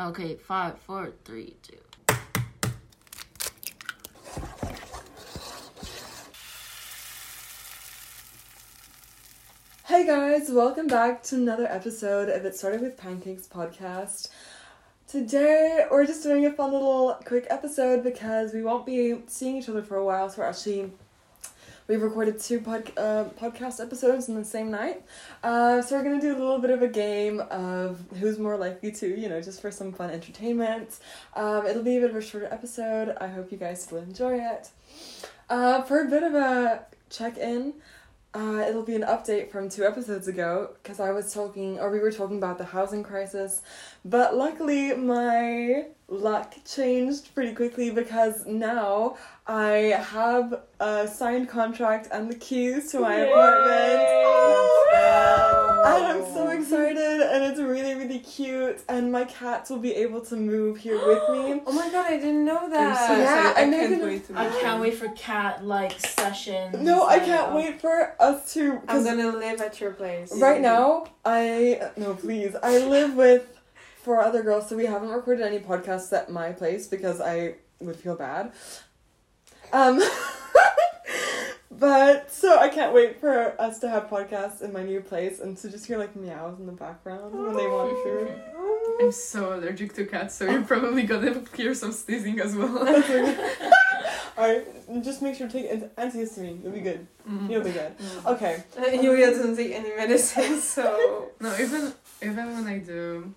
Okay, five, four, three, two. Hey guys, welcome back to another episode of It Started with Pancakes podcast. Today we're just doing a fun little quick episode because we won't be seeing each other for a while, so we're actually we've recorded two pod, uh, podcast episodes in the same night. Uh, so we're gonna do a little bit of a game of who's more likely to, you know, just for some fun entertainment. Um, it'll be a bit of a shorter episode. I hope you guys still enjoy it. Uh, for a bit of a check in. Uh, it'll be an update from two episodes ago because I was talking, or we were talking about the housing crisis. But luckily, my luck changed pretty quickly because now I have a signed contract and the keys to my apartment. And I'm so excited, and it's really, really cute. And my cats will be able to move here with me. Oh my god, I didn't know I'm that. so Yeah, excited. I and they're can't gonna- wait to I can't wait for cat like sessions. No, I and- can't wait for us to. I'm 'cause gonna live at your place. Right now, I no please. I live with four other girls, so we haven't recorded any podcasts at my place because I would feel bad. Um, but so I can't wait for us to have podcasts in my new place and to just hear like meows in the background when they want food. I'm so allergic to cats, so you're probably gonna hear some sneezing as well. Alright, just make sure to take an- antihistamine. You'll be good. Mm. You'll be good. Okay. Uh, Julia doesn't take any medicine, so No, even even when I do,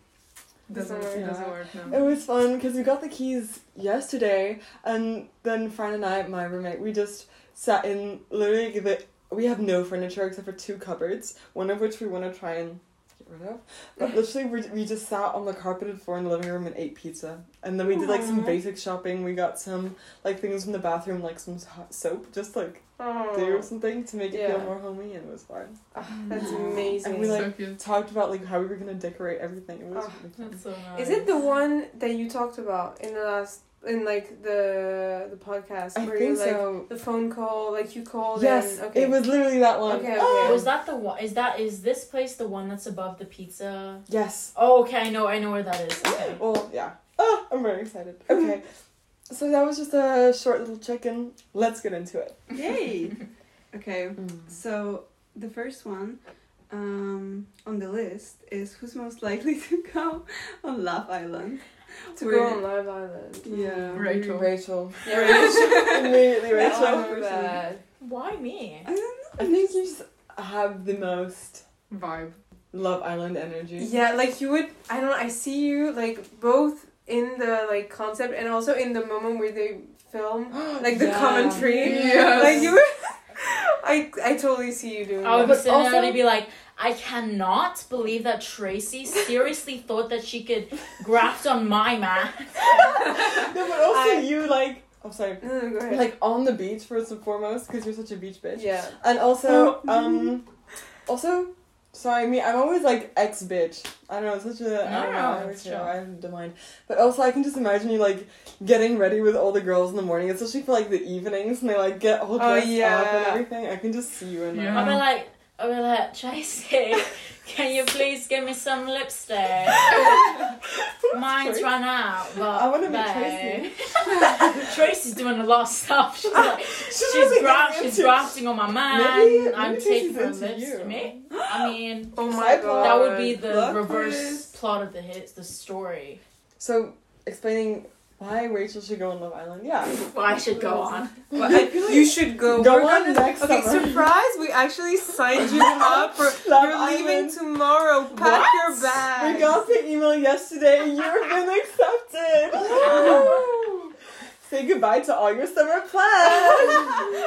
doesn't Doesn't it work. doesn't work It was fun because we got the keys yesterday, and then Fran and I, my roommate, we just sat in literally the. We have no furniture except for two cupboards, one of which we want to try and get rid of. But literally, we we just sat on the carpeted floor in the living room and ate pizza, and then we did like some basic shopping. We got some like things from the bathroom, like some hot soap, just like oh, do or something to make it feel more homey, and it was fun. ah, that's amazing. And we, like, so. Talked about like how we were gonna decorate everything. It was Oh, really fun. That's so nice. Is it the one that you talked about in the last, in like the the podcast I where think you like so. the phone call, like you called? Yes, and, okay. it was literally that one. Okay, Ah! okay. Was that the one? Is that is this place the one that's above the pizza? Yes. Oh, okay. I know. I know where that is. Okay. Well, yeah. Ah, I'm very excited. Okay. so that was just a short little check-in. Let's get into it. Yay! okay, so the first one um, on the list is who's most likely to go on Love Island. To We're- go on Love Island. Yeah. Mm-hmm. Rachel. Rachel. Yeah, Rachel. Immediately Rachel. remember. Why me? I I think you just have the most Vibe. Love Island energy. Yeah, like you would. I don't know. I see you like both in the like concept and also in the moment where they film like the Yeah. commentary. Yes. Like you. I I totally see you doing. I would that. be But also- and be like, I cannot believe that Tracy seriously thought that she could graft on my man. no, but also I- you like. I'm sorry. No, no, go ahead. Like on the beach first and foremost because you're such a beach bitch. yeah. And also, um, also, sorry, me, I'm always like ex bitch. I don't know, it's such a. I don't know, No, I, it's don't know, chill. I don't mind. But also, I can just imagine you like getting ready with all the girls in the morning, especially for like the evenings, and they like get all Oh, dressed up and everything. I can just see you in that. Yeah. I'd be like, I'd be like, Tracy, can you please give me some lipstick? Mine's Tracy? run out. But I wanna be babe. Tracy's doing a lot of stuff. She's ah, like, she's, really gra- she's grafting on my man. Maybe- I'm maybe taking she's her lips. you. Me? I mean, Oh my Side god. that would be the Plot reverse twist. plot of the hits, the story. So, explaining why Rachel should go on Love Island. Yeah. Well, I should go on. Well, I feel like you should go. Go We're on gonna- next Okay, summer. surprise! We actually signed you up for. Love you're leaving tomorrow. Pack What? your bags. We got the email yesterday. You've been accepted. Say goodbye to all your summer plans.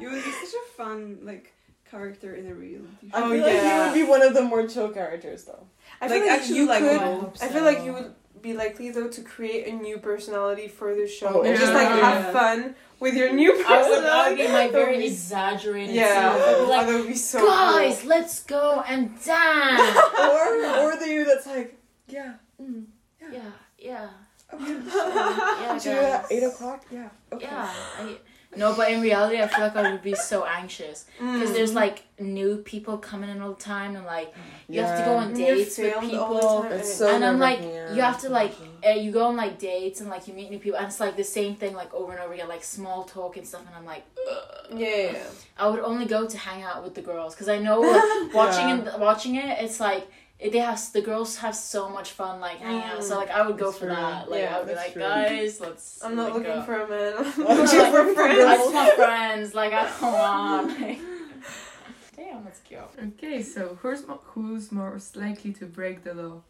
You would be such a fun like character in a reality show. I Oh, feel like yeah. you would be one of the more chill characters, though. I feel Like, like, actually you like could. one. I feel like you would be likely though to create a new personality for the show Oh, and just like yeah. have fun with your new personality. I would be my very be- exaggerated Yeah, self. I'd oh, like, that would be so guys, cool. let's go and dance. or or the you that's like, yeah, mm, yeah, yeah, okay. yeah, Do you at guys. eight o'clock? Yeah. Okay. Yeah, I, No, but in reality, I feel like I would be so anxious because Mm. there's like new people coming in all the time, and like you have to go on dates with filmed all the people. It's so and I'm like, yeah. you have to like, uh, you go on like dates and like you meet new people, and it's like the same thing like over and over again, like small talk and stuff. And I'm like, Ugh. Yeah, yeah, yeah. I would only go to hang out with the girls because I know like, watching Yeah. and watching it, it's like it, they have the girls have so much fun like hanging out. So like I would go That's for true. that. Like Yeah, I would be like, true. guys, let's. I'm not like, looking go. for a man. I'm I'm looking just for looking for I friends. just want friends. Like I don't want. Like, damn, that's cute. Okay, so who's mo- who's most likely to break the law?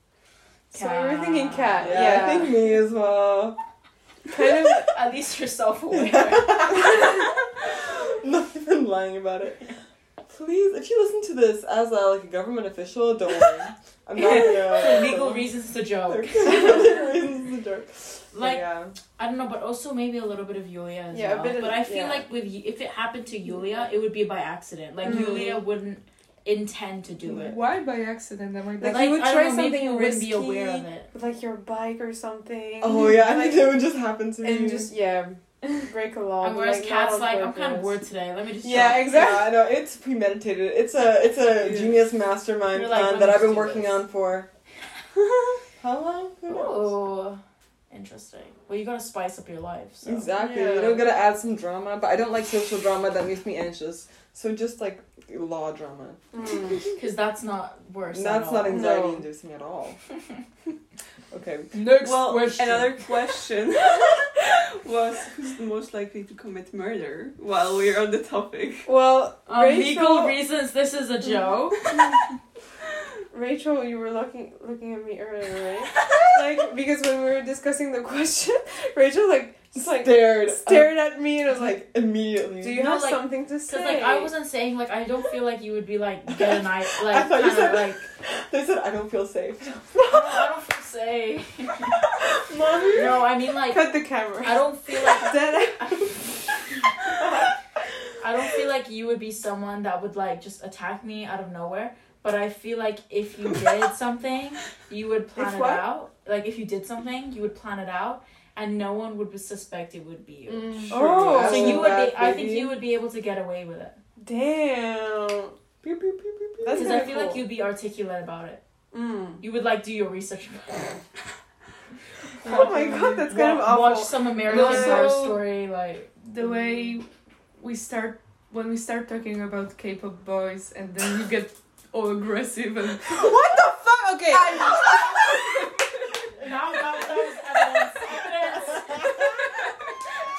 So we're thinking Kat. Yeah, Yeah, I think me as well. kind of. At least you're self-aware. Not even lying about it. Please, if you listen to this as a like a government official, don't worry. I'm not gonna. For legal reasons, it's a joke. legal reasons, it's a joke. Like yeah. I don't know, but also maybe a little bit of Yulia as Yeah, a well. bit of- but I feel yeah. like with if it happened to Yulia, it would be by accident. Like Mm. Yulia wouldn't intend to do it. Why by accident? Am I Like, Like, you would I try know, something you wouldn't be aware of it. Like your bike or something. Oh yeah, I like, think it would just happen to me. and just yeah, break a law. And but, whereas like, Kat's not on like, I'm kind of bored today. Let me just Yeah, try." exactly. Yeah, I know it's premeditated. It's a it's a Yeah. genius mastermind You're like, plan let that I've been working this. on for how long? Who knows? Oh, interesting. Well, you gotta spice up your life. So. Exactly. Yeah. You know, gotta add some drama, but I don't like social drama that makes me anxious. So just like law drama. Mm. Because that's not worse. at That's all. not anxiety No. inducing at all. okay. Next Well, question. another question was who's the most likely to commit murder while we're on the topic? Well, Um, Rachel, legal reasons, this is a joke. Rachel, you were looking looking at me earlier, right? like because when we were discussing the question, Rachel like just like Stared. stared at me and was like, like immediately. "Do you No, have like- something to say?" Because like I wasn't saying like I don't feel like you would be like get a night like I thought you said- like They said I don't feel safe. I don't, I don't feel safe. Mommy. No, I mean like cut the camera. I don't feel like Dead. I don't feel like you would be someone that would like just attack me out of nowhere. But I feel like if you did something, you would plan If it what? out. Like if you did something, you would plan it out, and no one would suspect it would be you. Oh, So you would bad be. I think you would be able to get away with it Damn. Pew, pew, pew, pew, pew. That's because I kinda feel like you'd be articulate about it. Mm. You would like do your research. Oh my god, that's kind of Wa- awful. Watch some American Also- Horror Story, like the way we start when we start talking about K-pop boys and then you get all aggressive and What the fuck? Okay. now that, that was evidence. Evidence.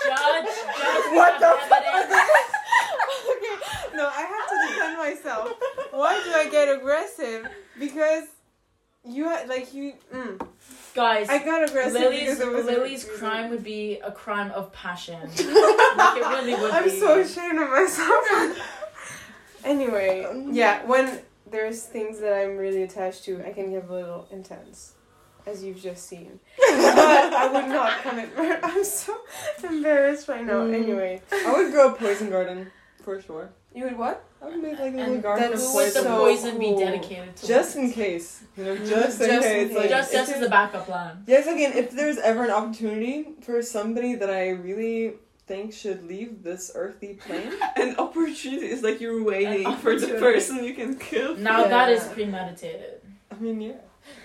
judge, judge. we What have the evidence. okay. No, I have to defend myself. Why do I get aggressive? Because you had like you. Mm. Guys, I got aggressive Lily's because was Lily's reason. crime would be a crime of passion. like it really would be. I'm be. so ashamed of myself. anyway, yeah, when there's things that I'm really attached to, I can get a little intense, as you've just seen. but I would not commit murder. I'm so embarrassed right now. Mm. Anyway, I would grow a poison garden for sure. you would what? I would make like a little And garden that's of Who would the poison. so poison be dedicated to? just in case, you know, just in Just in case. case. Like, just just as a backup plan. Yes, again, if there's ever an opportunity for somebody that I really think should leave this earthly plane, An opportunity is like you're waiting for the person you can kill. Now that is premeditated. I mean, yeah.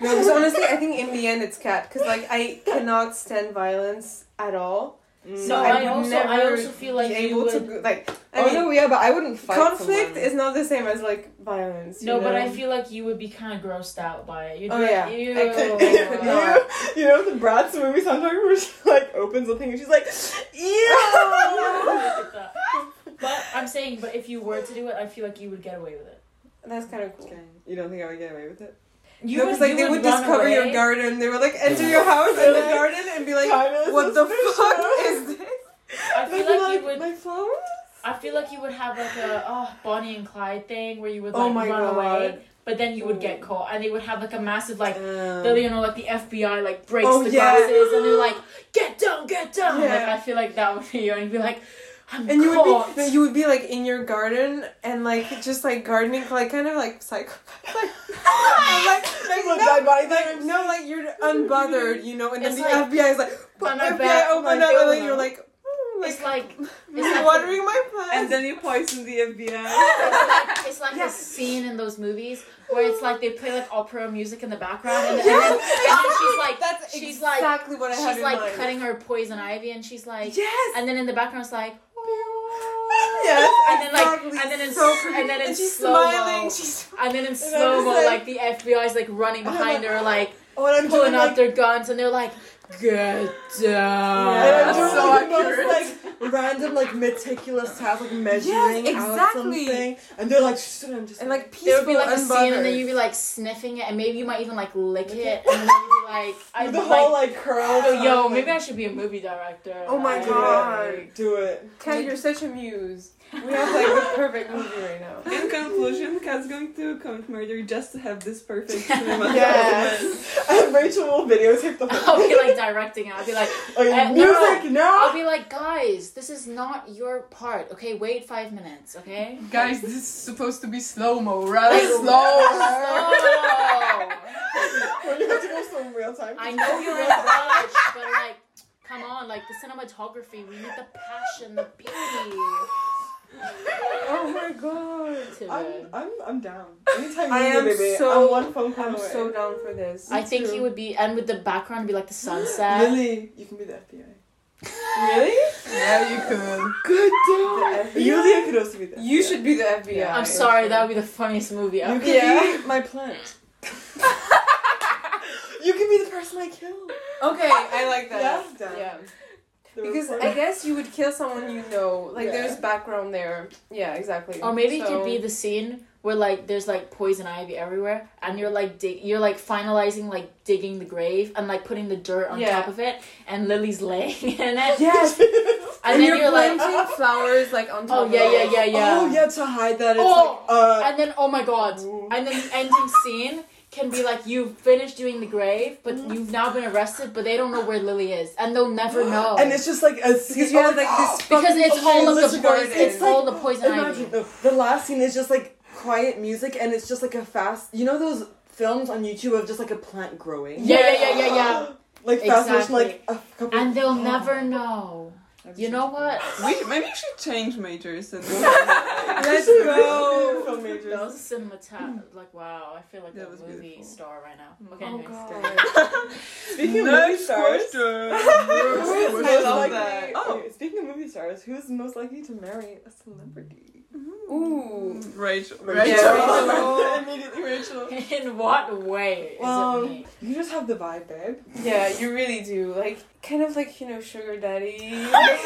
No, because honestly, I think in the end it's Kat. Because like I cannot stand violence at all. Mm. No, I I also never I also feel like be you able would. to go- like. I oh mean, no, yeah, but I wouldn't fight conflict someone. is not the same as like violence. No, you but? I feel like you would be kind of grossed out by it. You'd Oh, be yeah. like, Ew. I could- you, I could you know the Bratz movie soundtrack where she like opens the thing and she's like, ew. But I'm saying, but if you were to do it, I feel like you would get away with it. That's kind of cool. Okay, you don't think I would get away with it? You no, would, like you they would would discover your garden. They would like enter your house and the garden and be like, "What the fuck is this?" I feel be like you would. my flowers. I feel like you would have like a oh, Bonnie and Clyde thing where you would Oh like my run God. away, but then you would get caught, and they would have like a massive like. Um, The, you know, like the FBI like breaks Oh, the yeah. glasses and they're like, "Get down, get down!" Like I feel like that would be you, and you'd be like, "I'm And you would caught." be, you would be like in your garden and like just like gardening, like kind of like psychopath, like, like, like, no, body like no, like you're unbothered, you know, and then It's the like- FBI is like, And FBI bet, open like, up, and then you're no. like, "Hmm, it's like You're like- watering my plants. And then you poison the FBI. it's like, it's like this scene in those movies where it's like they play like opera music in the background and, then- and, then, and then she's like That's she's like exactly what I had she's in like mind. cutting her poison ivy and she's like Yes. and then in the background it's like Yes. and then like exactly. and then in so and then in and she's smiling. She's and then in slow mo like the FBI is like running behind her like Oh, pulling out like, their guns and they're like get down and I'm That's doing so like the accurate. most like random like meticulous task, like measuring out exactly. something, and they're like, "Shh," and just and like peaceful there would be like a and scene and then you'd be like sniffing it and maybe you might even like lick it and then you'd be like I with the whole like curl. oh, yo maybe I should be a movie director Oh my Like, God. do it. Kat, you're such a muse. We have like the perfect movie right now. In conclusion, Kat's going to commit murder just to have this perfect cinema. Yes. And Rachel will videotape the I'll whole be like directing it I'll be like Okay, Uh, music, no. I'll be like, guys, this is not your part. Okay, wait five minutes. Okay, Guys, this is supposed to be slow mo, right? Slow. slow. When you have to go some real time. I know you're in a rush, but like, come on, like the cinematography. We need the passion, the beauty. Oh my god. I'm. I'm, I'm down. Anytime you I am baby, so- I'm one phone call I'm away. so down for this. I think he would be, and with the background, be like the sunset. Lily, you can be the FBI. Really? Yeah, you could. Good The FBI? Yulia could also be the FBI. You should be the FBI. I'm sorry, that would be the funniest movie You ever. could Yeah. be my plant. you can be the person I kill. Okay, I like that. Yeah, down. Yeah. The Because reporter. I guess you would kill someone you know. Like Yeah. there's background there. Yeah, exactly. Or maybe it could be the scene where like there's like poison ivy everywhere, and you're like dig- you're like finalizing like digging the grave and like putting the dirt on Yeah. top of it, and Lily's laying in it. Yes. And, And, then you're, you're, like, planting flowers like on top. oh of yeah, yeah, yeah, yeah. Oh yeah, to hide that it's Oh, like uh. And then oh my god, and then the ending scene can be like you've finished doing the grave, but Mm-hmm. you've now been arrested, but they don't know where Lily is, and they'll never know. And it's just like a Because you have like this because it's all of the poison. garden. It's all the poison Imagine ivy. the last scene is just like quiet music, and it's just like a fast. You know those films on YouTube of just like a plant growing. Yeah, yeah, yeah, yeah, yeah. Like fast motion, like a couple. And they'll never know. You know what? We maybe you should change majors and Let's Film go. majors. That was a cinemat. Like wow, I feel like That a movie beautiful. star right now. Mm. Okay, Oh anyways. god. Speaking of movie Next stars, question. who is I most love likely? that. Oh. speaking of movie stars, who is most likely to marry a celebrity? Ooh. Mm. Rachel. Rachel. Rachel. Immediately Rachel. In what way is Well, it me? you just have the vibe, babe. Yeah, you really do. Like kind of like you know sugar daddy. like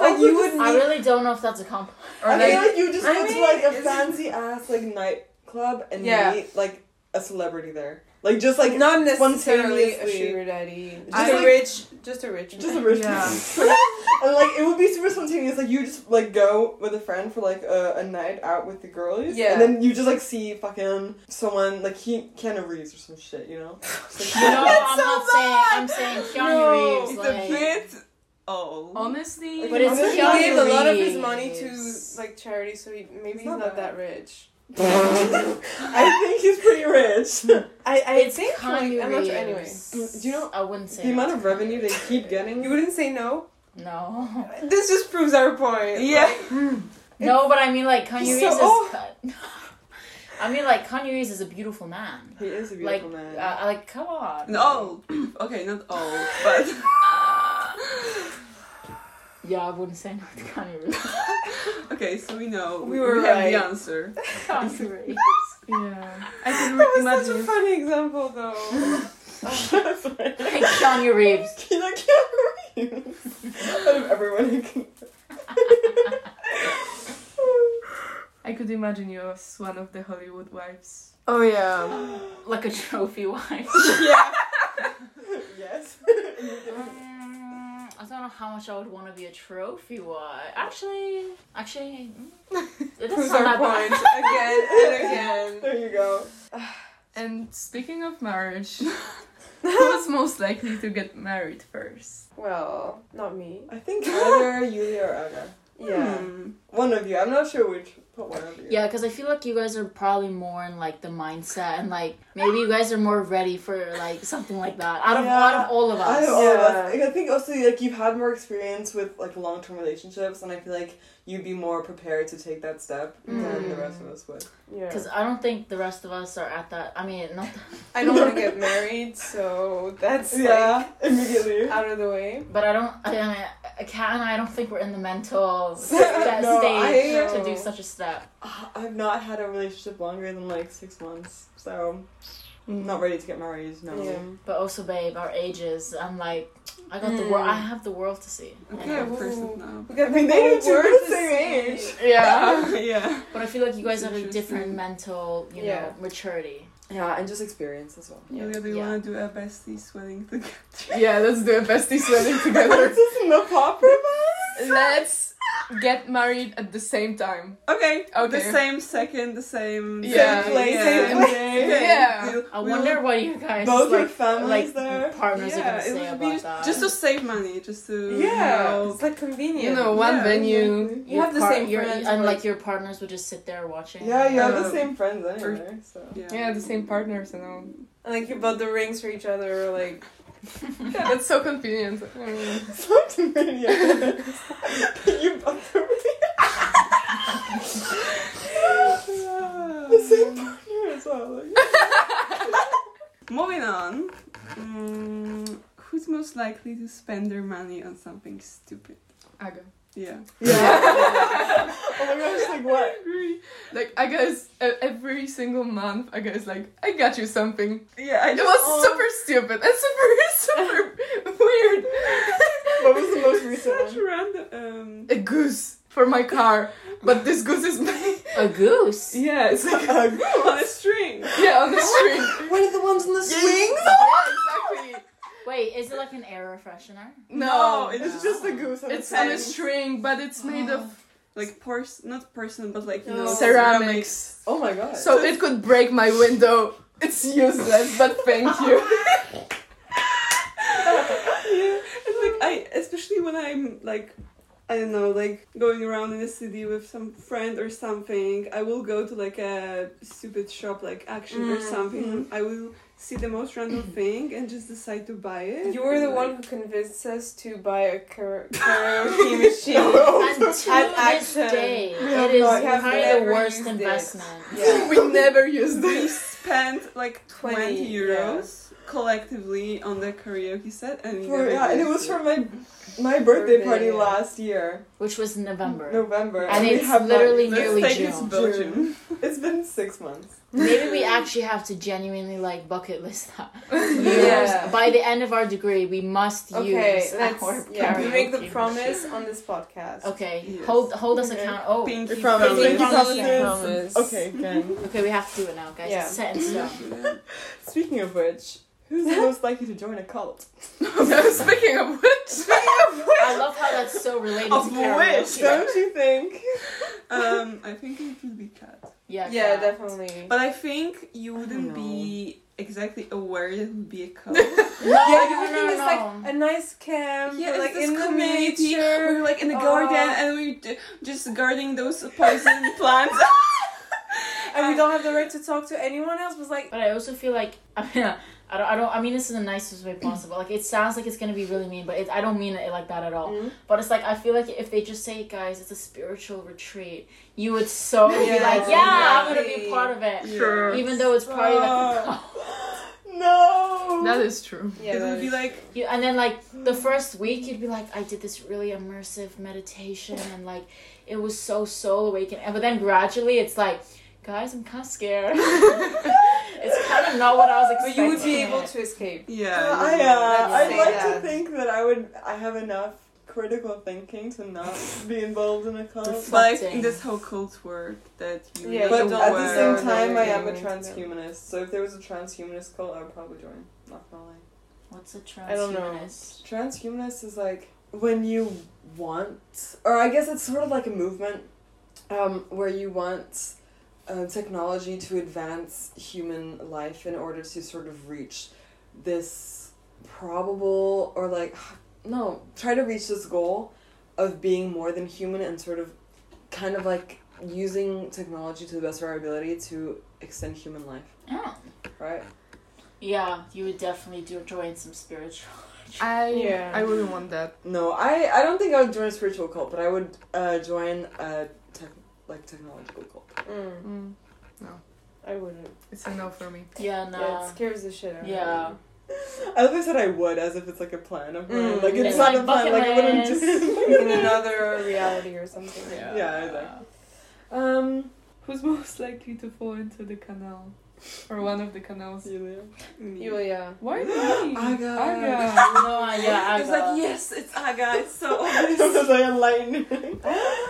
Like you would I need. really don't know if that's a compliment. Or I feel like like you just I go to like a it's- fancy ass like nightclub and Yeah. meet like a celebrity there. Like just like not necessarily a sugar daddy. Just I- a rich, just a rich. just a man. rich Yeah. person. and like it would be super spontaneous. Like you just like go with a friend for like a, a night out with the girlies. Yeah. And then you just like see fucking someone like he Keanu Reeves or some shit, you know? Just, You like, know, That's I'm so not saying. I'm saying Keanu No. Reeves. It's Like, a bit old. Honestly, But it's Honestly, He gave a lot of his money to like charity, so he, maybe It's he's not not, that rich. I think he's pretty rich. I I it's think like, I'm not sure. Anyway, Do you know I wouldn't say the amount of revenue they keep getting? you wouldn't say no. No. This just proves our point. Yeah. Like, No, but I mean like Kanye He's Reeves so is. I mean like Kanye Reeves is a beautiful man. He is a Like, beautiful man. uh, like come on. No. Okay, not old, but Yeah, I wouldn't say no to Kanye Reeves. okay. So we know We we, were have right. the answer. Kanye yeah, I can that re- was such a funny example, though. Like Kanye Reeves. You know Keanu Reeves. Out of everyone who can. I could imagine you as one of the Hollywood wives. Oh yeah. Like a trophy wife. yeah. yes. I don't know how much I would want to be a trophy wife. Actually, actually, mm, it doesn't Proves sound our that point bad. again and again. there you go. And speaking of marriage, who's most likely to get married first? Well, not me. I think either Yulia or Aga. Yeah. Hmm. One of you. I'm not sure which, but one of you. Yeah, because I feel like you guys are probably more in like the mindset and like maybe you guys are more ready for like something like that. Out of Yeah. out of all of us. I don't all of Yeah. us. Like, I think also like you've had more experience with like long term relationships, and I feel like you'd be more prepared to take that step than the Mm. rest of us would. Yeah. Because I don't think the rest of us are at that. I mean, not. I don't want to get married, so that's Yeah, immediately. out of the way. But I don't. I, I, mean, Kat and I don't think we're in the mental st- No, stage I- to do such a step. Uh, I've not had a relationship longer than like six months, so I'm not ready to get married. No. Yeah. But also, babe, our ages. I'm like, I got the Mm. world. I have the world to see. Okay, Yeah. I'm first now. We got I mean, the they whole need to be the same see. age. Yeah. yeah. But I feel like you guys have a different mental, you know, Yeah. maturity. Yeah, and just experience as well. Julia, do you Yeah. want to do a besties wedding together? Yeah, let's do a besties wedding together. this in the popper bus? let's get married at the same time. Okay. Okay. The same second, the same. Yeah, Same place, yeah. same day. Okay, Yeah. we'll- I wonder what you guys Both your like, families like there. partners Yeah, are gonna it say would about be that. Just to save money, just to Yeah, know- it's like convenient. You know, one Yeah, venue. You have the par- same your- friends, and like your partners would just sit there watching. Yeah, you have Uh, the same friends anyway, so. yeah. Yeah, the same partners and all. And like you bought the rings for each other, like Yeah, that's so convenient. Such a maniac. you bought the the same partner as well. Like. Moving on. Mm, who's most likely to spend their money on something stupid? Aga. Yeah. Yeah. oh my gosh, like what? Like I guess uh, every single month. I guess like, I got you something. Yeah, I It was oh, super stupid and super super weird. What was the most recent Such one? random. Um, A goose for my car, but this goose is made. A goose. yeah, it's like on a string. Yeah, on the string. One of the ones on the Yeah, swings? Yeah, exactly. Wait, is it like an air freshener? No, it's just a goose. on It's the on a string, but it's made of Like pors, not porcelain, but like you No. know, ceramics. Oh my god. So it could break my window. It's useless, but thank you. yeah, and like I, especially when I'm like, I don't know, like going around in the city with some friend or something, I will go to like a stupid shop like Action or Mm. something. and I will see the most random thing and just decide to buy it. you were the and, one who convinced us to buy a karaoke machine. And to this action. day, We it is not- we have probably never the worst investment. Yeah. we never used We spent like 20, twenty euros collectively on the karaoke set, and For, yeah, and it was for my my birthday Birthday, party yeah. last year, Which was November. November, And we it's have literally Let's nearly take it to June. It's been six months. Maybe we actually have to genuinely like bucket list that. Yeah. By the end of our degree, we must Okay, use let's our yeah, we make the promise on this podcast. Okay, Yes. hold hold us Okay. account. Oh, Pinky We promise. Pinky Pinky promises. promises. Okay, again. okay, we have to do it now, guys. Yeah. It's set in stone. Speaking of which, who's the most likely to join a cult? Speaking of which, Speaking of which, I love how that's so related Of to karaoke. don't you think? um, I think it would be Kat. Yeah, Yeah, Kat. definitely. But I think you wouldn't be exactly aware that it would be a cult. No, yeah, you no, would no, think it's no. like a nice camp, yeah, like this in the community. nature. We're like in the Oh. garden and we're d- just guarding those poison plants. and we don't have the right to talk to anyone else. Was like, But I also feel like I mean, I don't, I don't. I mean this in the nicest way possible. Like it sounds like it's gonna be really mean, but it, I don't mean it like that at all. Mm. But it's like I feel like if they just say, guys, it's a spiritual retreat, you would so be like, yeah, I'm gonna be part of it, Sure. even though it's probably like. a Oh. No. that is true. yeah, it would be like You, and then like the first week you'd be like I did this really immersive meditation and like it was so soul awakening but then gradually it's like guys I'm kind of scared it's kind don't know what I was expecting. but you would be able to escape. yeah. Uh, I, uh, I'd like that. to think that I would. I have enough critical thinking to not be involved in a cult. Reflect- But I Reflecting. think that's how cults work. That you Yeah, But you don't at the same time, I am a transhumanist. So if there was a transhumanist cult, I would probably join. Not gonna lie. what's a I don't know. transhumanist Transhumanist is like when you want, or I guess it's sort of like a movement, um, where you want uh, technology to advance human life in order to sort of reach this probable or like no try to reach this goal of being more than human and sort of kind of like using technology to the best of our ability to extend human life, Oh. right? Yeah, you would definitely do join some spiritual. I Yeah. I wouldn't want that. No, I I don't think I would join a spiritual cult, but I would uh, join a tech, like technological cult. Mm, Mm, I wouldn't. it's a no for me. Yeah, no. Yeah, it scares the shit out of me. Yeah. I love I said I would, as if it's like a plan of mine. Mm. Like it's, It's not like a plan. Like I wouldn't bucket just. In another reality or something. Yeah, exactly. um, Who's most likely to fall into the canal? Or one of the canals? Julia. Me. Yulia. Why me? Aga. Aga. No, I- yeah, It's like yes, it's Aga. It's so It obvious. was like enlightening.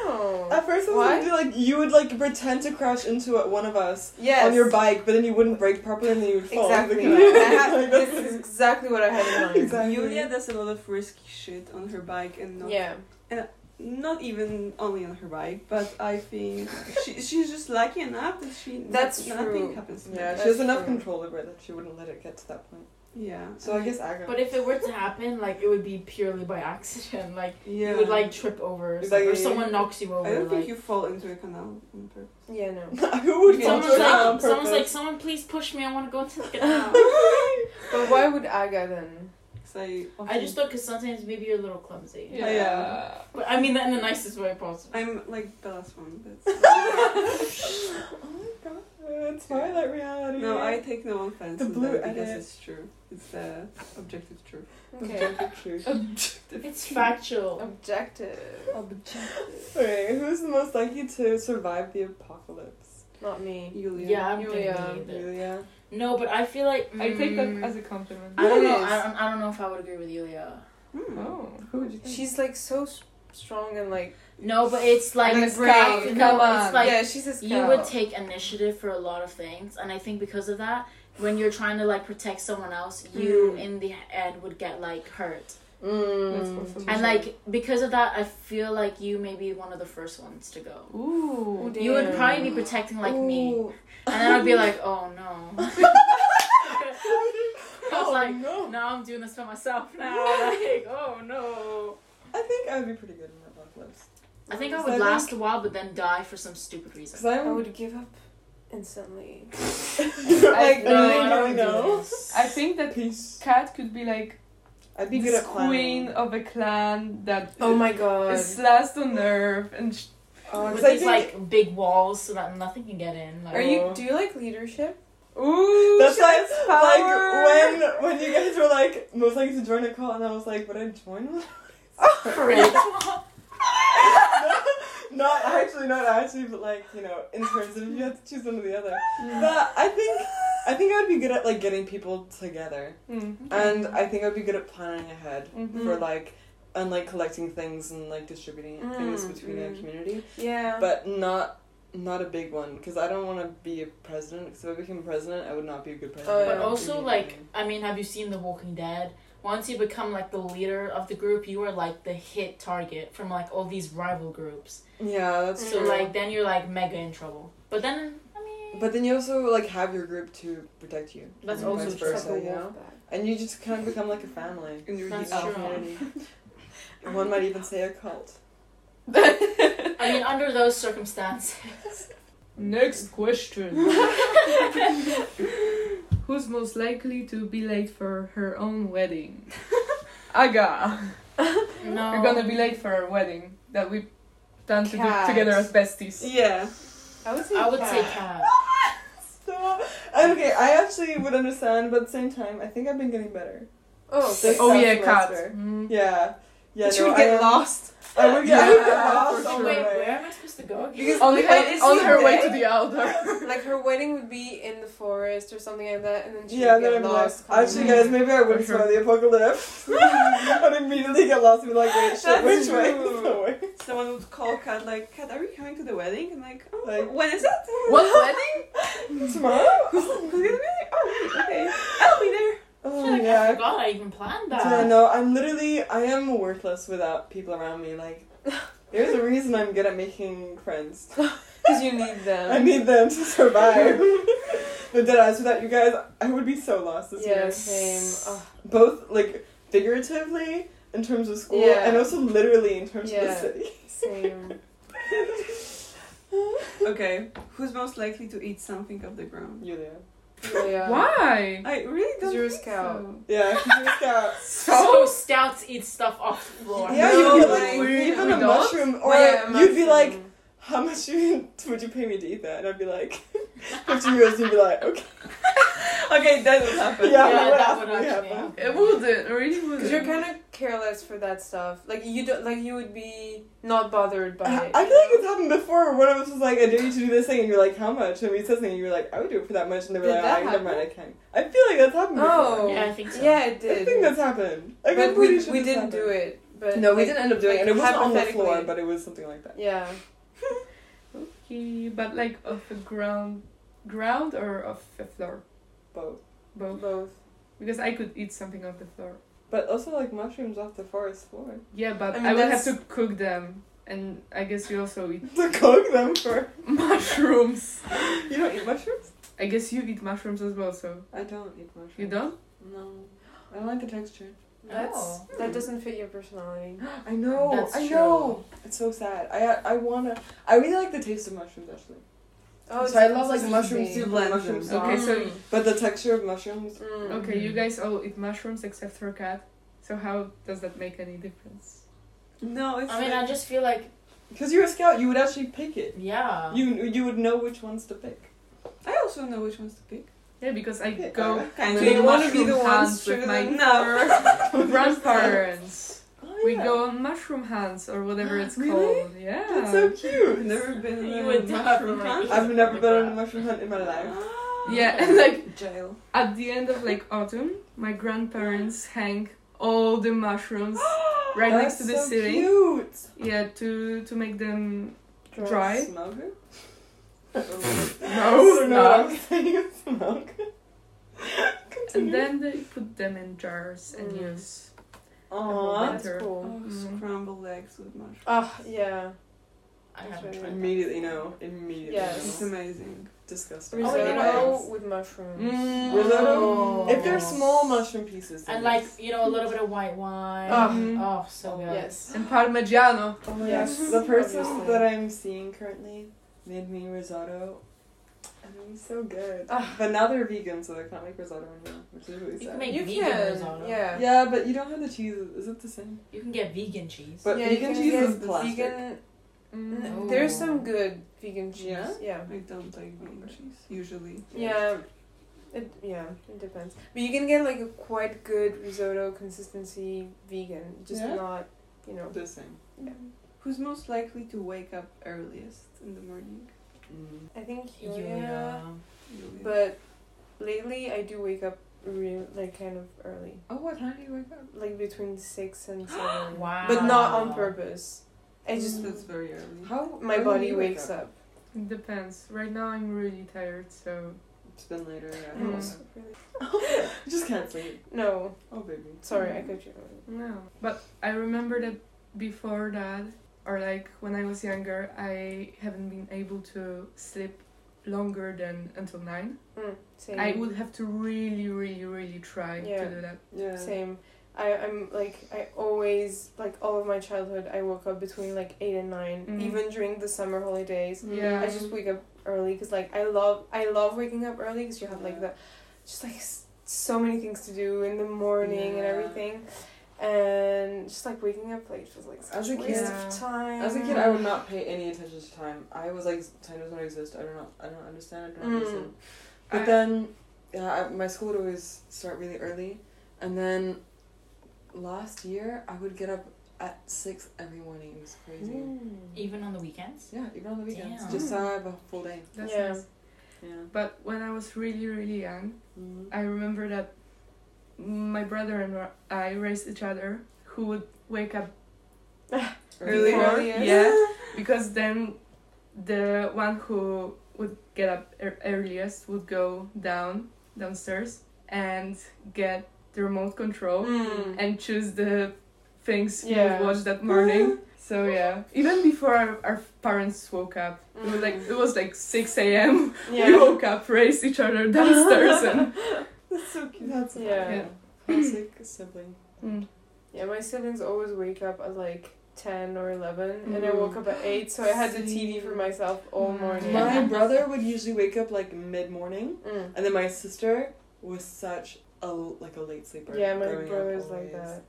Oh. At first, I was Why? gonna do like you would like pretend to crash into it, one of us Yes. on your bike, but then you wouldn't brake properly, and then you would fall. Exactly. into the canal. had, Like, this is exactly what I had in mind. Exactly. Yulia does a lot of risky shit on her bike and not Yeah. Not even only on her bike, but I think she she's just lucky enough that she That's nothing true. happens to Yeah, her. she That's has enough true. control over it that she wouldn't let it get to that point. Yeah. So I guess Aga. But if it were to happen, like it would be purely by accident. Like yeah. you would like trip over, or, like- or someone knocks you over. I don't like, think you fall into a canal on purpose. Yeah, no. Who would fall Someone's into it on like, someone's like, someone please push me. I want to go into the canal. But why would Aga then? 'Cause I, I just thought because sometimes maybe you're a little clumsy. Yeah. Oh, yeah. But I mean that in the nicest way possible. I'm like Bella Swan, but oh my god, Twilight reality. no, I take no offense The to blue that because edit. it's true. It's the objective truth. Okay. Objective truth. It's factual. Objective. Objective. Okay, who's the most likely to survive the apocalypse? Not me. Yulia. Yeah, I'm Yulia. thinking either. Julia. No, but I feel like I take that mm, as a compliment. I don't know. I don't, I don't know if I would agree with Yulia. Hmm. Oh. Who would you think? She's like so strong and like. No, but it's like And a it's scout, come no, on. it's like yeah, she's a scout. you would take initiative for a lot of things, and I think because of that, when you're trying to like protect someone else, you Mm. in the end would get like hurt, That's Mm. and like because of that, I feel like you may be one of the first ones to go. Ooh. You would probably be protecting like me, and then I'd be like, oh no. I was Oh, like, no. now I'm doing this for myself now. Like, oh no. I think I would be pretty good in the apocalypse. I think I So I would last think- a while, but then die for some stupid reason. Because I'm I would give up instantly. like, no, really I don't know. do this. I think that Peace. Kat could be like I'd be good at planning. queen of a clan that Oh my god. is last on earth and sh- Oh, 'cause With these think like big walls so that nothing can get in. Like, Are you? Oh. Do you like leadership? ooh that's she like power. like when when you guys were like most likely to join a cult, and I was like, would I join one? Great. not actually, not actually, but like you know, in terms of if you had to choose one or the other. But I think I think I would be good at like getting people together, Mm. and I think I'd be good at planning ahead Mhm. for like and like collecting things and like distributing things Mm, between mm. a community, Yeah. but not. Not a big one because I don't want to be a president. Because if I became president, I would not be a good president. Oh, But also, like, I mean, have you seen The Walking Dead? Once you become like the leader of the group, you are like the hit target from like all these rival groups. yeah, that's So true. like then you're like mega in trouble. But then I mean, But then you also like have your group to protect you. That's and also vice true. It's versa, you know? And you just kind of become like a family. In your That's true. community. One might even say a cult. I mean, under those circumstances, Next question. Who's most likely to be late for her own wedding? Aga. no. You're gonna be late for our wedding that we plan to do together as besties. Yeah. I would say. I would say Kat. Kat. So, okay, I actually would understand, but at the same time, I think I've been getting better. Oh, okay. Oh yeah, Kat. Mm. Yeah. Yeah, she no, would get am- lost. I would get, I would get Yeah, lost oh, for on Oh the wait, way. where am I supposed to go? Because On, Wait, on, is on her way to the altar. Like her wedding would be in the forest or something like that, and then she Yeah, would then get I'd like, lost. actually, coming- guys, maybe I wouldn't For sure. survive the apocalypse. I'd immediately get lost and be like, wait, shit, which way? No way. Someone would call Kat like, Kat, are you coming to the wedding? And like, oh, Like- when is it? what wedding? Tomorrow? Who's, who's gonna be there? Oh, okay. I'll be there. Oh, Like, I yeah. forgot I even planned that. Yeah, no, I'm literally, I am worthless without people around me. Like, there's a reason I'm good at making friends. Because you need them. I need them to survive. but dead eyes, without you guys, I would be so lost this Yeah, year. same. Oh, Both, like, figuratively, in terms of school Yeah. and also literally in terms of the city. Same. Okay, who's most likely to eat something off the ground? Yulia. Yeah. Why? I really don't You're a think scout. so. Yeah, she's a scout. So stouts eat stuff off the floor. Yeah, No, you'd be like, like, we- even we a don't? mushroom, or Yeah, you'd be like, how much would you pay me to eat that? And I'd be like, 50 euros. You'd be like, okay. Okay, that would happen. Yeah, Yeah, what that would What actually? It wouldn't. It really wouldn't. you're kind of careless for that stuff. Like you don't, like you would be not bothered by I it. I feel like it's happened before. One of us was like, I dare you to do this thing, and you're like, how much? And we said something, and you were like, I would do it for that much, and they were Did like, that ah, never mind, I happen? can't. I feel like that's happened before. Oh. Yeah, I think so. Yeah, it did. I did. think that's happened. Like, I'm but we, sure we didn't do it. But No, we didn't end up doing it. And it wasn't on the floor, but it was something like that. Yeah. Okay, but like off the ground, ground or off the floor, Both. both. Both. Because I could eat something off the floor. But also, like, mushrooms off the forest floor. Yeah, but I I, would have to cook them, and I guess you also eat To cook them for. mushrooms. You don't eat mushrooms? I guess you eat mushrooms as well, so I don't eat mushrooms. you don't. No. I don't like the texture. That's Oh. that hmm. doesn't fit your personality. I know. That's I true. know. It's so sad. I I wanna. I really like the taste of mushrooms actually. Oh, so I love like mushroom consistency. soup, Blend mushroom them. sauce. Okay, so. But the texture of mushrooms. Mm. okay, you guys all eat mushrooms except for Kat. So how does that make any difference? No, it's I mean, like, I just feel like, Because you're a scout, you would actually pick it. yeah. You you would know which ones to pick. I also know which ones to pick. Yeah, because I Yeah, go Kind of. Do you wanna be mushroom the ones hunts with my? No. grandparents. We go on mushroom hunts or whatever it's Really? called. Yeah. That's so I've cute. never been in You a mushroom hunt. I've never been on a mushroom hunt in my life. Ah. Yeah, and like jail. at the end of like autumn, my grandparents hang all the mushrooms right next to the city. That's so ceiling. Cute. Yeah, to to make them Dry. dry. Smell good. No, I don't know what not. I'm saying. Smell good. And then they put them in jars and Mm. use. Aww. That's cool. Oh, Mm. scrambled eggs with mushrooms. Ah, yeah. I haven't tried Immediately no. Immediately. Yes. It's amazing. Disgusting. Oh, Risotto yes. with mushrooms. Mm. Risotto? If they're small mushroom pieces. then And like, yes. you know, a little bit of white wine. Ah. Mhm. Oh, so good. Yes. And Parmigiano. Oh my Yes. gosh. The person Obviously. that I'm seeing currently made me risotto. And it was so good. Ah. But now they're vegan, so they can't make risotto anymore, which is really You sad. can make You vegan can. risotto. Yeah. yeah, but you don't have the cheese. Is it the same? You can get vegan cheese. But yeah, vegan cheese is plastic. Vegan, Mm. n- There's some good vegan cheese. Yeah? Yeah. I don't like vegan cheese usually. Yeah. It yeah, it depends. But you can get like a quite good risotto consistency vegan, just Yeah? not, you know. The same. Yeah. Who's most likely to wake up earliest in the morning? Mm. I think Yulia. Yulia. But lately I do wake up real like kind of early. Oh, what time do you wake up? Like between six and seven. Wow. But not on purpose. I just that's very early. How my early body you wake wakes up. It depends. Right now I'm really tired, so It's been later. Yeah. I'm Mm. also really- I just can't sleep. No, Oh, baby. sorry, I cut you. no. But I remember that before that, or like when I was younger, I haven't been able to sleep longer than until nine. Mm, same. I would have to really, really, really try Yeah. to do that. Yeah. Same. I, I'm like I always like all of my childhood I woke up between like eight and 9 Mhm. even during the summer holidays. Yeah. I just wake up early because like I love I love waking up early because you have like the just like s- so many things to do in the morning and everything, and just like waking up late was like such As a a waste kid- of time. As a kid, I would not pay any attention to time. I was like, time does not exist. I don't know. I don't understand. I don't Mm. understand. But I- then, yeah, I, my school would always start really early, and then last year I would get up at six every morning. It was crazy. Mm. Even on the weekends? Yeah, even on the weekends, Damn. just so I have a full day. That's Yeah. nice. Yeah. But when I was really, really young, Mm-hmm. I remember that my brother and I raised each other who would wake up Really before, yeah, because then the one who would get up ear earliest would go down downstairs and get the remote control Mm. and choose the things we Yeah. would watch that morning. So yeah, even before our, our parents woke up, it was like it was like six a.m. We woke up, raised each other downstairs, and That's so cute. That's Yeah. Yeah. classic sibling. Mm. Yeah, my siblings always wake up at like ten or eleven, and I woke Mm. up at eight, so I had the TV for myself all Mm. morning. My brother would usually wake up like mid morning, Mm. and then my sister was such a like a late sleeper. Yeah, my growing up brother's like that.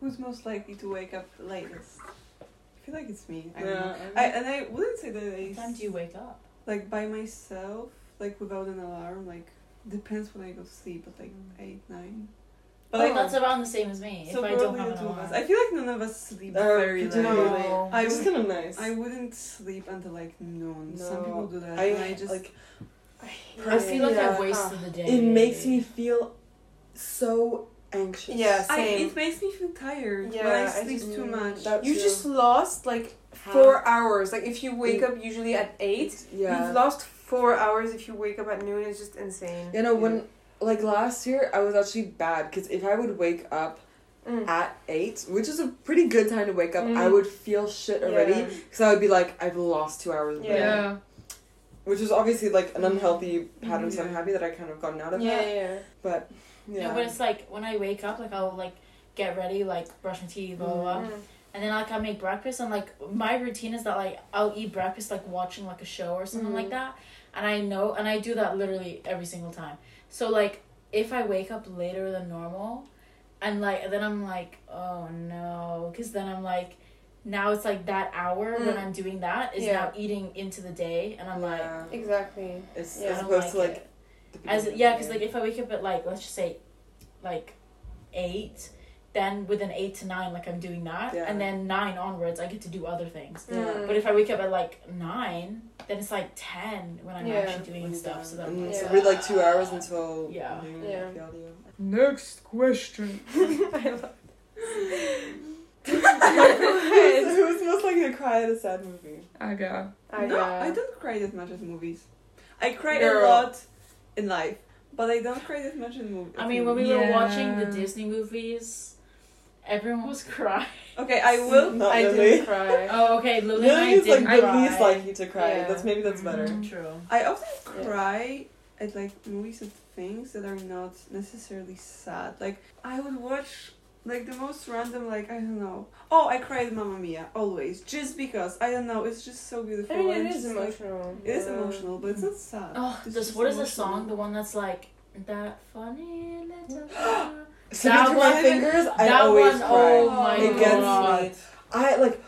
Who's most likely to wake up latest? I feel like it's me. I don't Yeah, know. I- I, and I wouldn't say that I What time do you wake up? like by myself, like without an alarm. Like depends when I go to sleep, but like eight, nine. But But like, that's around the same as me. so if I don't probably have the two of us. I feel like none of us sleep Uh, very we late. No. I It's would- kind of nice. I wouldn't sleep until like noon. Some people do that. I, and I just like. I I feel like Yeah. I've wasted the day. It makes me feel so anxious. Yeah, I, Same. it makes me feel tired Yeah, when I I sleep just- too much. You too. just lost like Half. four hours. Like if you wake up usually at eight, Yeah. you've lost four hours. If you wake up at noon, is just insane. You know, when like last year, I was actually bad because if I would wake up Mm. at eight, which is a pretty good time to wake up, I Mm. would feel shit already Yeah. because I would be like, I've lost two hours. Of Yeah. Yeah. Which is obviously like an unhealthy pattern, so I'm happy that I kind of gotten out of Yeah, that. yeah. But yeah. No, but it's like when I wake up, like I'll like get ready, like brush my teeth, blah blah, blah. Mm. and then like I make breakfast, and like my routine is that like I'll eat breakfast like watching like a show or something like Mhm. that, and I know, and I do that literally every single time. So like if I wake up later than normal, and like then I'm like, oh no, because then I'm like. Now it's like that hour when Mm. I'm doing that is Yeah. now eating into the day, and I'm like, Exactly. it's Yeah, as opposed like to like it. the As yeah, because like if I wake up at like let's just say, like, eight, then within eight to nine, like I'm doing that, Yeah. and then nine onwards, I get to do other things. Yeah. Mm. But if I wake up at like nine, then it's like ten when I'm Yeah. actually doing When stuff. you're So done. then and it's so read like two hours until Yeah. noon, Yeah. I. Next question. I love Who's who's most likely to cry at a sad movie? Aga. I, no, I don't cry as much as movies. I cry Girl. a lot in life, but I don't cry as much in movies. I mean, when we were watching the Disney movies, everyone was crying. okay, I will. Not I Lily. didn't cry. Oh, okay, Lily and I Lily is like didn't the cry. least likely to cry. Yeah. That's maybe that's better. Mhm. True. I often Yeah. cry at like movies and things that are not necessarily sad. Like I would watch like the most random like I don't know. Oh, I cried Mamma Mia always just because I don't know. It's just so beautiful. I mean, and it is just, like, emotional. it is emotional, but it's not sad. Oh, It's this just what is the song? The one that's like that funny little. Singing That through my one- fingers, I that always one, cry. oh my it gets god. me. I like,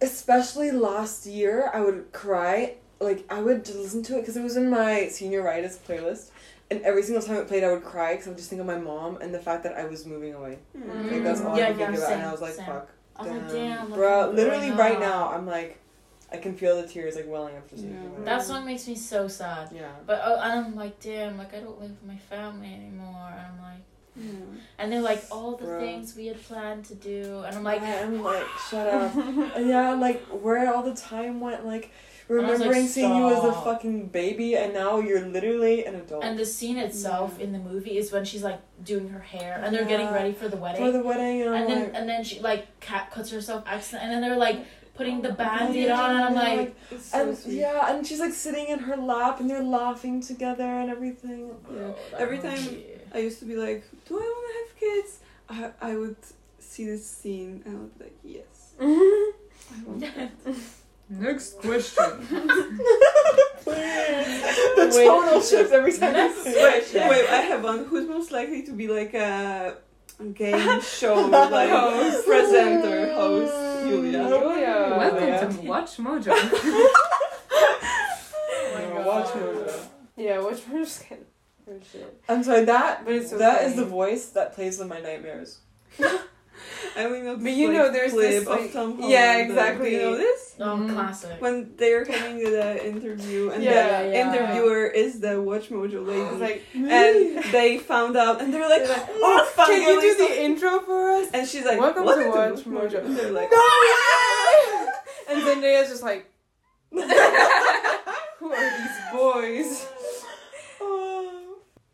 especially last year, I would cry. Like I would listen to it because it was in my senior writers playlist, and every single time it played, I would cry because I would just think of my mom and the fact that I was moving away. Mm. Like that's all Yeah, I could yeah, think about, and I same, was like, same. "Fuck, I was like, damn, damn, bro." Literally, growing right up. now, I'm like, I can feel the tears like welling up just thinking Yeah. about it. That song makes me so sad. Yeah. But oh, and I'm like, damn, like I don't live with my family anymore. And I'm like, Yeah. and they're like all the Bruh. things we had planned to do, and I'm like, I'm like, shut up. And yeah, like where all the time went, like I was like, remembering seeing you as a fucking baby, and now you're literally an adult. and the scene itself Yeah. in the movie is when she's like doing her hair, and they're getting ready for the wedding, for the wedding, and, and then like, and then she like cat cuts herself accident, and then they're like putting the band-aid on, and I'm Yeah, like, It's so and sweet. yeah, and she's like sitting in her lap, and they're laughing together and everything. Yeah. oh, Every time movie. I used to be like, do I want to have kids? I, I would see this scene and I would be like, yes. I want that. Next question. the Wait. tonal shift every time. Next you say it. Wait, wait, I have one. Who's most likely to be like a game show like Host. presenter, host, Julia? Julia. Welcome yeah. to oh WatchMojo. oh No, God. WatchMojo. Yeah, which one just kind of oh shit. I'm sorry, that But it's so that is funny. the voice that plays in my nightmares. I only know But this, you like, know, there's clip this, of like- Tom Yeah, exactly. Do you know this? Oh, Mhm. classic. When they're coming to the interview and Yeah, the yeah. interviewer is the WatchMojo lady. Like, and they found out and they're like, They're like, oh, fuck can you do so-" the intro for us? And she's like, Welcome "Welcome to Watch to Mojo." And they're like, "No!" and Zendaya's just like, who are these boys?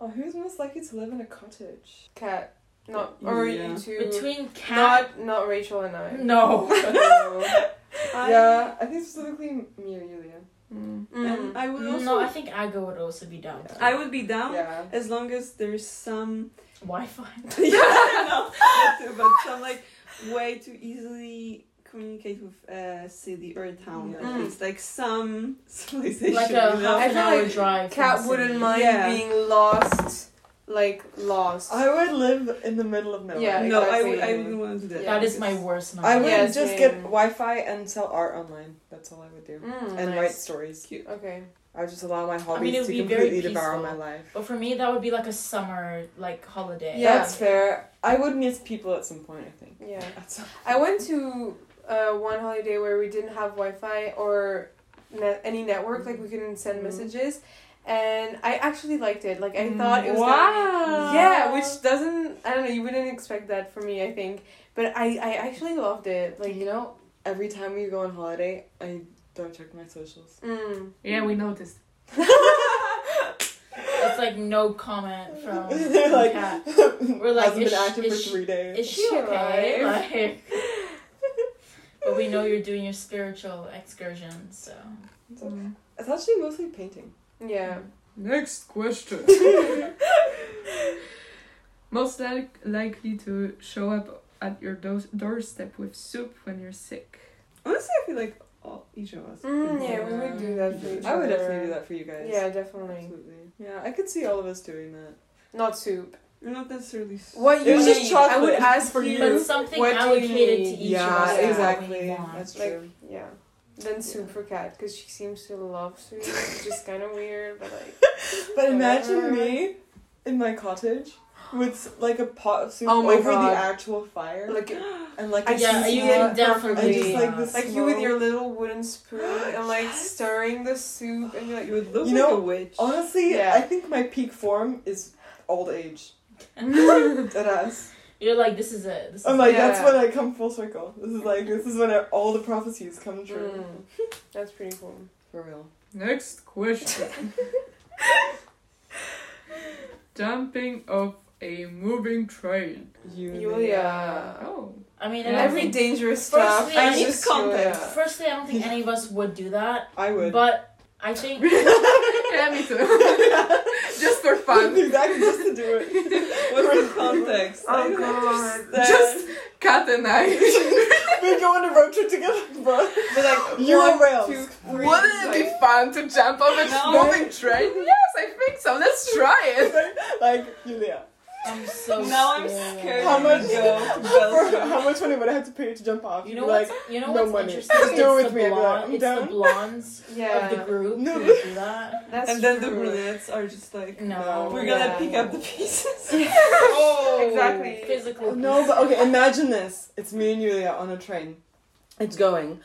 Oh. who's most likely to live in a cottage? Kat, not or Yeah. you two. Between Kat, Not not Rachel and I. no. No. I- yeah, I think specifically me or Yulia. Mm. And I would Mm, also no, I think Aga would also be down. Yeah. I would be down Yeah. as long as there's some Wi-Fi. yeah, no, that too, but some like way to easily communicate with a city or a town Yeah. at least, like some civilization. like a half I an feel hour like drive. Kat wouldn't mind Yeah. being lost, like lost. I would live in the middle of nowhere. Yeah, no, I would. exactly. I wouldn't want to do that. That is my worst nightmare. I would Yeah, just same. get Wi-Fi and sell art online. That's all I would do. Mm, and nice. write stories. Cute. Okay. I would just allow my hobbies it would to be very completely devour my life. But for me, that would be like a summer like holiday. Yeah. That's fair. I would miss people at some point. I think. Yeah. I went to uh, one holiday where we didn't have Wi-Fi or net- any network, like we couldn't send Mhm. messages, and I actually liked it. Like I Mm, thought it was. gonna wow. yeah, which doesn't. I don't know. You wouldn't expect that from me. I think, but I I actually loved it. Like you know, every time we go on holiday, I don't check my socials. Mm. Yeah, we noticed. It's like no comment from like, Kat. We're like, hasn't been active is for she- three days. Is she She okay? Like, but we know you're doing your spiritual excursion, so. It's actually mostly painting. Yeah. Next question. Most li- likely to show up at your do- doorstep with soup when you're sick. Honestly, I feel like all, each of us. Mm, yeah, we would do that for each I would definitely do that for you guys. Yeah, definitely. Absolutely. Yeah, I could see all of us doing that. Not soup. Not necessarily. s- What you was need? just I chocolate would ask for you. you. But something What do you allocated to each yeah, of us. that we exactly. want. That's Like, true. yeah. Then soup Yeah. for Kat because she seems to love soup, which is kind of weird, but like. But imagine me in my cottage with like a pot of soup Oh my over God. the actual fire, Like, and like I a Yeah, you it can and definitely. just like this like you with your little wooden spoon and like stirring the soup and you're like, You would look You like know, a witch. Honestly, Yeah. I think my peak form is old age. Deadass. You're like, this is it. This is I'm like, Yeah. that's when I come full circle. This is like, this is when I, all the prophecies come true. Mm. That's pretty cool. For real. Next question. Jumping off a moving train. You. Yulia. Oh. I mean, I Yeah. don't Every think, dangerous stuff. Firstly, I need just context. Yulia. firstly, I don't think any of us would do that. I would. But I think yeah, me too. Just for fun. exactly, just to do it. What What's the context? I Oh don't god. understand. Just Kat and I. we go on a road trip together, bro. But like Euro one, rails. two, three. Wouldn't it be fun to jump off a No. moving train? Yes, I think so. Let's try it. like, Julia. I'm so Now I'm scared. scared How much- go to For how much money would I have to pay to jump off? You know be what's like, you know no what's money. interesting? Just do it It's with the me, I'd like, blonde, I'm it's down. the blondes Yeah. of the group No. who do that. That's and then the brunettes are just like, No, we're gonna Yeah. pick up the pieces. Oh, exactly. Physical. No, but okay, imagine this. It's me and Julia on a train. It's going.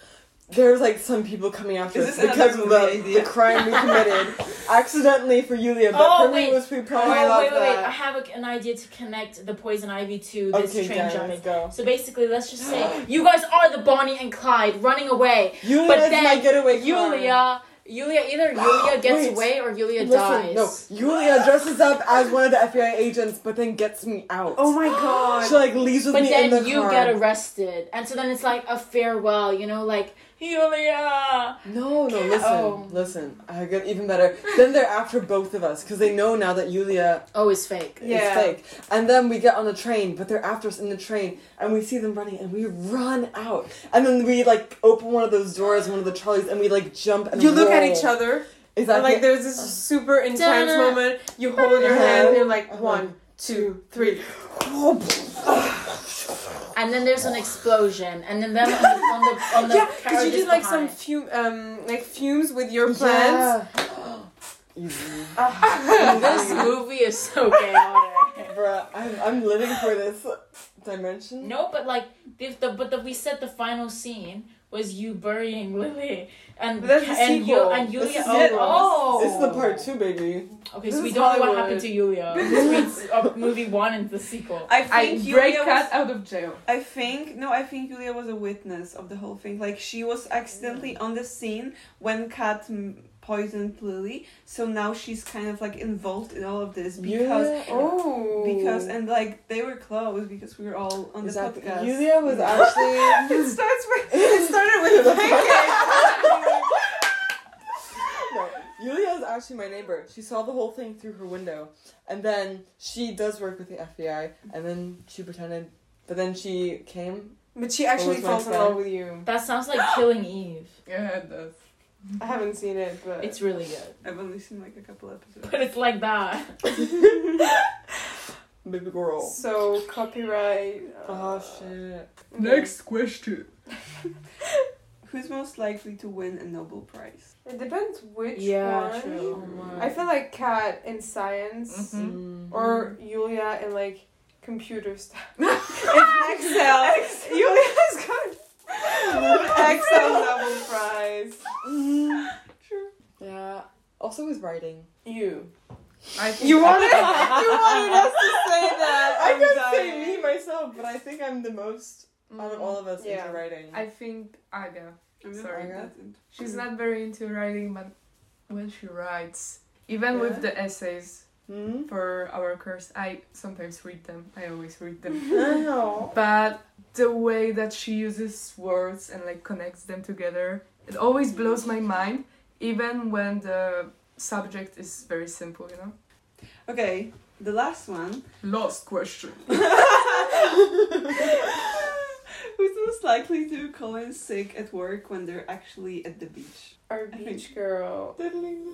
There's like some people coming after us because of the, the crime we committed. Accidentally for Julia, but Oh, for me wait. it was pre Oh, planned. I wait, wait, wait! I have a, an idea to connect the poison ivy to this Okay, train guys, jumping. let's go. So basically, let's just say you guys are the Bonnie and Clyde running away. Julia But is then my getaway car. Yulia, Yulia, either Yulia gets Wait. away or Yulia Listen, dies. no, Julia dresses up as one of the FBI agents, but then gets me out. Oh my god. She like leaves with But me in then you get arrested, and so then it's like a farewell. You know, like Yulia. No, no, listen, Oh. listen. I get even better. Then they're after both of us because they know now that Yulia Oh, it's fake. Yeah. is fake. And then we get on a train, but they're after us in the train, and we see them running, and we run out. And then we like open one of those doors, one of the trolleys, and we like jump and you look at each other and Exactly. like there's this super intense Da-na. moment. You hold your hand and you're like Uh-huh. one, two, three. And then there's an explosion, and then then on the on the, on the Yeah, because you did like some fume, um, like fumes with your plants. Yeah. This movie is so chaotic. Bruh, I'm, I'm living for this dimension. No, but like the, the but the we said the final scene was you burying Lily and But that's the and you sequel. and This Yulia. is Oh, it. oh. This is the part two, baby. Okay, This so we don't know what happened to Yulia between uh, movie one and the sequel. I I think break Yulia Kat was, out of jail. I think no, I think Yulia was a witness of the whole thing. Like she was accidentally on the scene when Kat m- poisoned Lily, so now she's kind of like involved in all of this because Yulia, Oh. because and like they were close because we were all on the exactly. podcast. Yulia was actually. it starts with it started with pancake. actually my neighbor. She saw the whole thing through her window, and then she does work with the FBI, and then she pretended. But then she came. But she actually was falls in love with you. That sounds like Killing Eve. Yeah, it does. I haven't seen it, but It's really good. I've only seen like a couple episodes. But it's like that. Baby girl. so copyright. uh, Oh shit. Next question. Who's most likely to win a Nobel Prize? It depends which Yeah, one. true. I feel like Kat in science Mhm. Mm. or Yulia in like computer stuff. Excel. Yulia's got Excel Nobel Prize. Mm. Yeah. Also with writing. You. I think You wanted you wanted us to say that. I I'm could say me myself, but I think I'm the most out of all of us Yeah. into writing. I think Aga. I'm Sorry. like that into- She's not very into writing, but when she writes, even with the essays Hmm? for our course, I sometimes read them. I always read them. I know. but the way that she uses words and like connects them together, it always blows my mind, even when the subject is very simple, you know. Okay, the last one. Last question. Who's most likely to call in sick at work when they're actually at the beach? Our beach girl,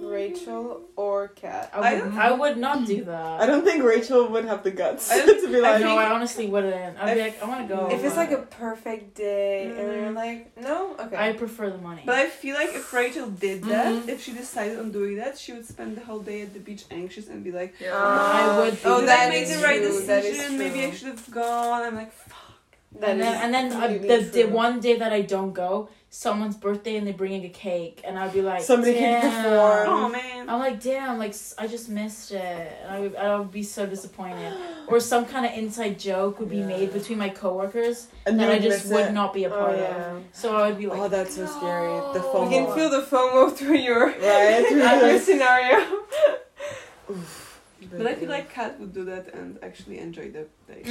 Rachel or Kat. I would, don't- I would not do that. I don't think Rachel would have the guts to be I like. no, I honestly wouldn't. I'd be like, I want to go. If it's like a perfect day and you're Mm. like, no, okay. I prefer the money. But I feel like if Rachel did that, Mhm. if she decided on doing that, she would spend the whole day at the beach anxious and be like, Yeah. I would Oh, do that I make the right true, that is decision? Maybe I should have gone." I'm like, "Fuck." That and then, and then uh, completely the, the one day that I don't go, someone's birthday and they're bringing a cake, and I'd be like, Somebody can damn. perform. Oh man. I'm like, damn, like I just missed it, and I would, I would be so disappointed. Or some kind of inside joke would be Yeah. made between my coworkers and that I just would it. not be a Oh, part of. yeah. So I would be like, Oh, that's so scary. The. FOMO. You can feel the FOMO through your, Right? your scenario. But I feel like Kat would do that and actually enjoy the day.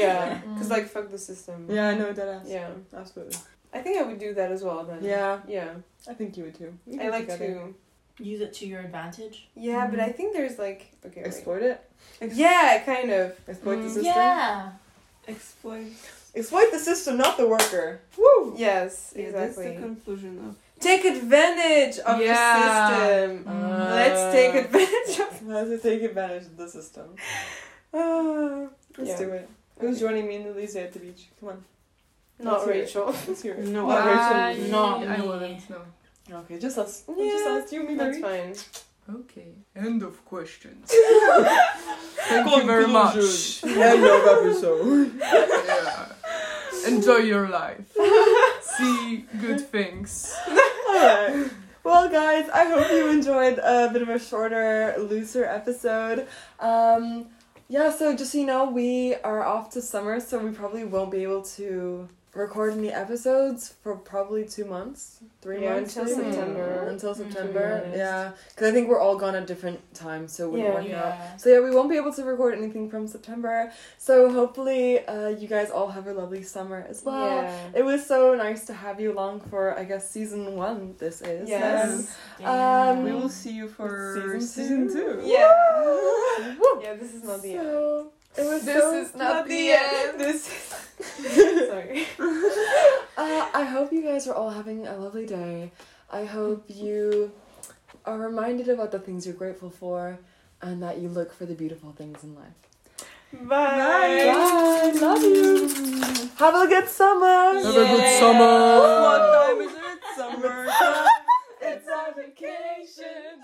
yeah. Mm. Because, like, fuck the system. Yeah, I know that. Yeah. Absolutely. I think I would do that as well then. Yeah, Yeah. I think you would too. We I like together. to. use it to your advantage. Yeah, but I think there's like. Okay. Wait. exploit it. Yeah, kind of. Exploit the Mm. system. Yeah. Exploit. Exploit the system, not the worker. Woo. Yes, Yeah, that's exactly. the conclusion of. take advantage of Yeah. the system. Uh, Let's take advantage of. Let's take advantage of the system. Uh, Let's Yeah. do it. Who's joining me and Elise at the beach? Come on. Not Let's hear it. Rachel. Let's hear it. No, Not I, Rachel. not I me. wouldn't know. Okay, just us. Just Yeah, us. You, me, That's fine. Okay, end of questions. Thank you very much. End of episode. Yeah. Enjoy your life. See good things. Alright. Well, guys, I hope you enjoyed a bit of a shorter, looser episode. Um, yeah, so just so you know, we are off to summer, so we probably won't be able to record the episodes for probably two months, three Yeah, months until maybe? September. Until Mm, September, to be honest. yeah, because I think we're all gone at different times, so it wouldn't Yeah. out. Yeah. So yeah, we won't be able to record anything from September. So hopefully, uh, you guys all have a lovely summer as well. yeah. It was so nice to have you along for, I guess, season one. This is. Yes. Um, We will see you for Season season two. Yeah. Yeah, this is not the end. So it was this so is not, the end. This is... Sorry. Uh, I hope you guys are all having a lovely day. I hope you are reminded about the things you're grateful for and that you look for the beautiful things in life. Bye. Bye. Bye. Love you. Have a good summer. Have a good summer. What time is it? Summer it's our vacation.